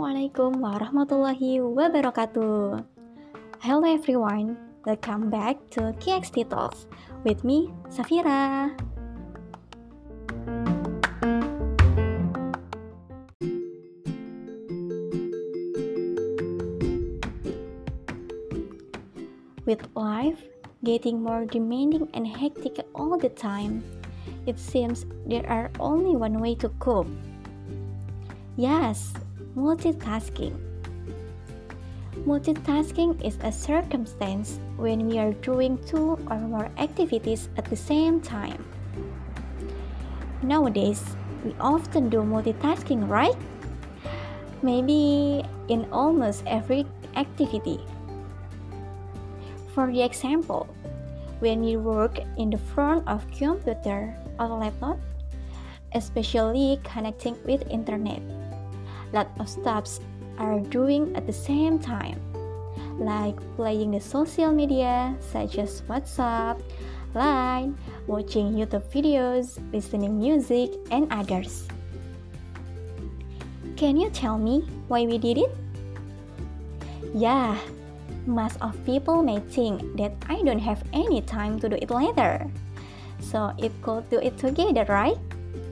Assalamualaikum warahmatullahi wabarakatuh. Hello everyone, welcome back to KXT Talks with me, Safira. With life getting more demanding and hectic all the time, it seems there are only one way to cope Yes, multitasking. Multitasking is a circumstance when we are doing two or more activities at the same time. Nowadays, we often do multitasking, right? Maybe in almost every activity. For the example, when you work in the front of computer or laptop, especially connecting with internet lot of stuffs are doing at the same time, like playing the social media such as WhatsApp, Line, watching YouTube videos, listening music, and others. Can you tell me why we did it? Yeah, most of people may think that I don't have any time to do it later. So it could do it together, right?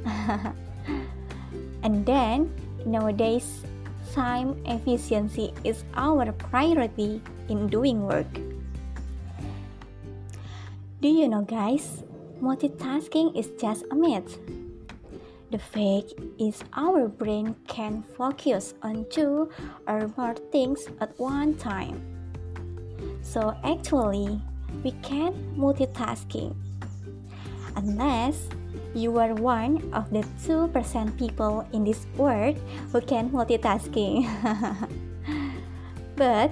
and then Nowadays, time efficiency is our priority in doing work. Do you know, guys? Multitasking is just a myth. The fact is, our brain can focus on two or more things at one time. So, actually, we can multitasking unless you are one of the 2% people in this world who can multitasking. but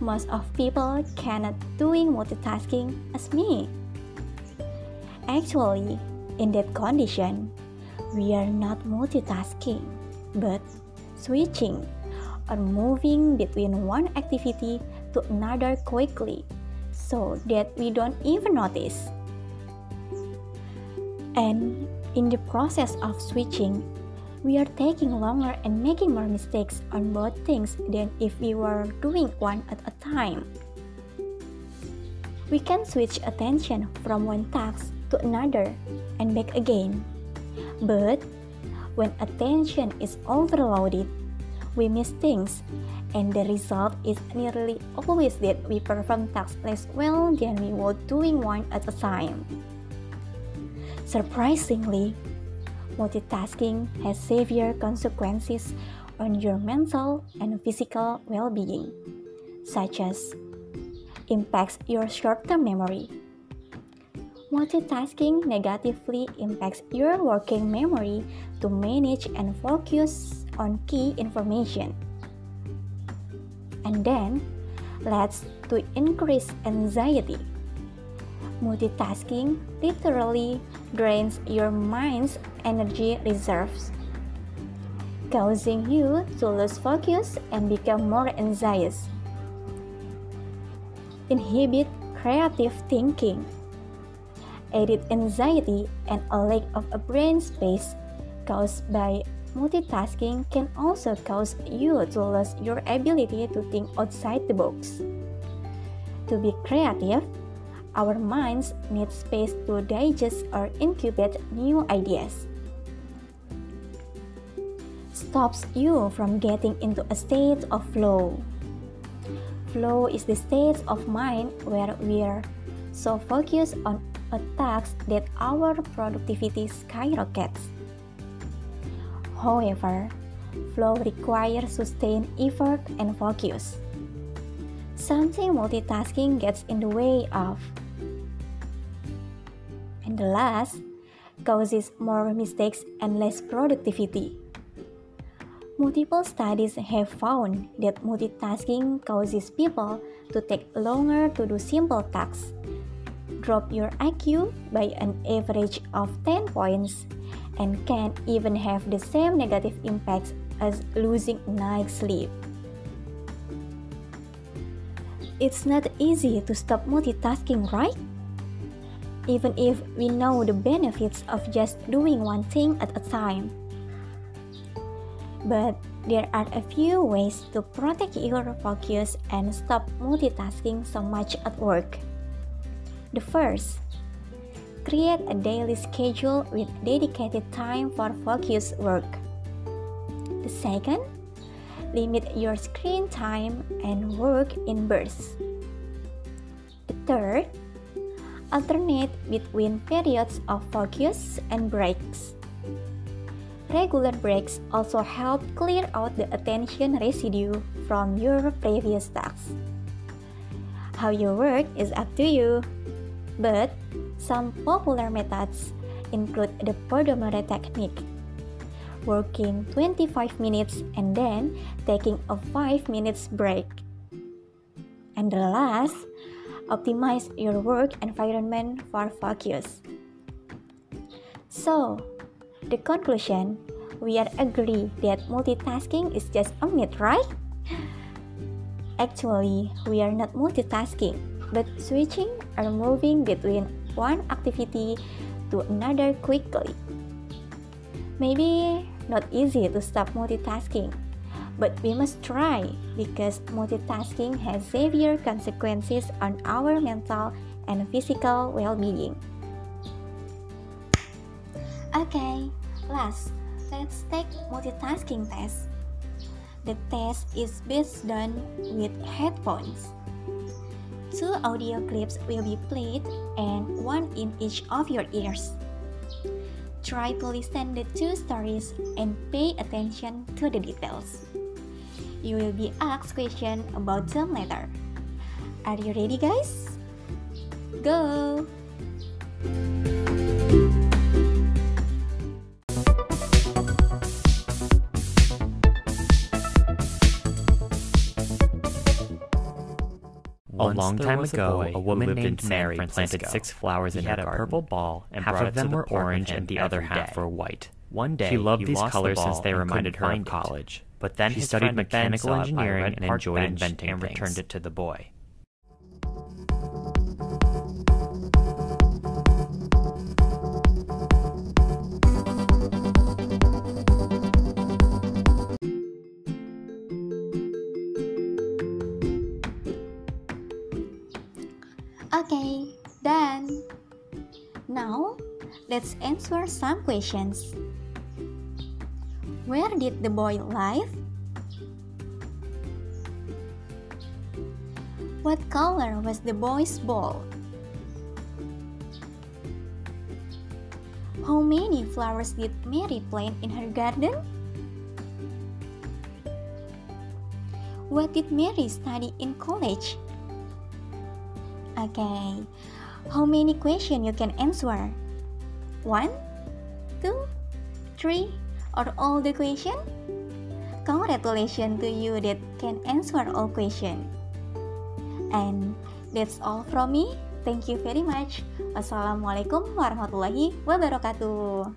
most of people cannot doing multitasking as me. Actually, in that condition, we are not multitasking, but switching or moving between one activity to another quickly so that we don't even notice. And in the process of switching, we are taking longer and making more mistakes on both things than if we were doing one at a time. We can switch attention from one task to another and back again. But when attention is overloaded, we miss things, and the result is nearly always that we perform tasks less well than we were doing one at a time. Surprisingly, multitasking has severe consequences on your mental and physical well being, such as impacts your short term memory. Multitasking negatively impacts your working memory to manage and focus on key information. And then leads to increased anxiety multitasking literally drains your mind's energy reserves, causing you to lose focus and become more anxious. Inhibit creative thinking. Added anxiety and a lack of a brain space caused by multitasking can also cause you to lose your ability to think outside the box. To be creative, our minds need space to digest or incubate new ideas. Stops you from getting into a state of flow. Flow is the state of mind where we are so focused on a task that our productivity skyrockets. However, flow requires sustained effort and focus. Something multitasking gets in the way of the last causes more mistakes and less productivity. Multiple studies have found that multitasking causes people to take longer to do simple tasks, drop your IQ by an average of 10 points, and can even have the same negative impacts as losing night sleep. It's not easy to stop multitasking, right? Even if we know the benefits of just doing one thing at a time. But there are a few ways to protect your focus and stop multitasking so much at work. The first, create a daily schedule with dedicated time for focused work. The second, limit your screen time and work in bursts. The third, alternate between periods of focus and breaks. Regular breaks also help clear out the attention residue from your previous tasks. How you work is up to you, but some popular methods include the Pomodoro technique, working 25 minutes and then taking a 5 minutes break. And the last, optimize your work environment for focus. So, the conclusion, we are agree that multitasking is just a myth, right? Actually, we are not multitasking, but switching or moving between one activity to another quickly. Maybe not easy to stop multitasking, but we must try because multitasking has severe consequences on our mental and physical well being. Okay, last, let's take multitasking test. The test is best done with headphones. Two audio clips will be played and one in each of your ears. Try to listen the two stories and pay attention to the details. You will be asked questions about them later. Are you ready guys? Go! A long time ago, a, woman named Mary planted six flowers he in had her a garden. purple ball and half brought of it them to the were orange and the other half day. were white. One day, She loved he these lost the colors since they reminded her of find it. college. But then She his studied mechanical saw it by a engineering and enjoyed bench inventing and returned things. it to the boy. Okay, done. Now, let's answer some questions. Where did the boy live? What color was the boy's ball? How many flowers did Mary plant in her garden? What did Mary study in college? Okay, how many questions you can answer? One, two, three, or all the question? Congratulations to you that can answer all question. And that's all from me. Thank you very much. Wassalamualaikum warahmatullahi wabarakatuh.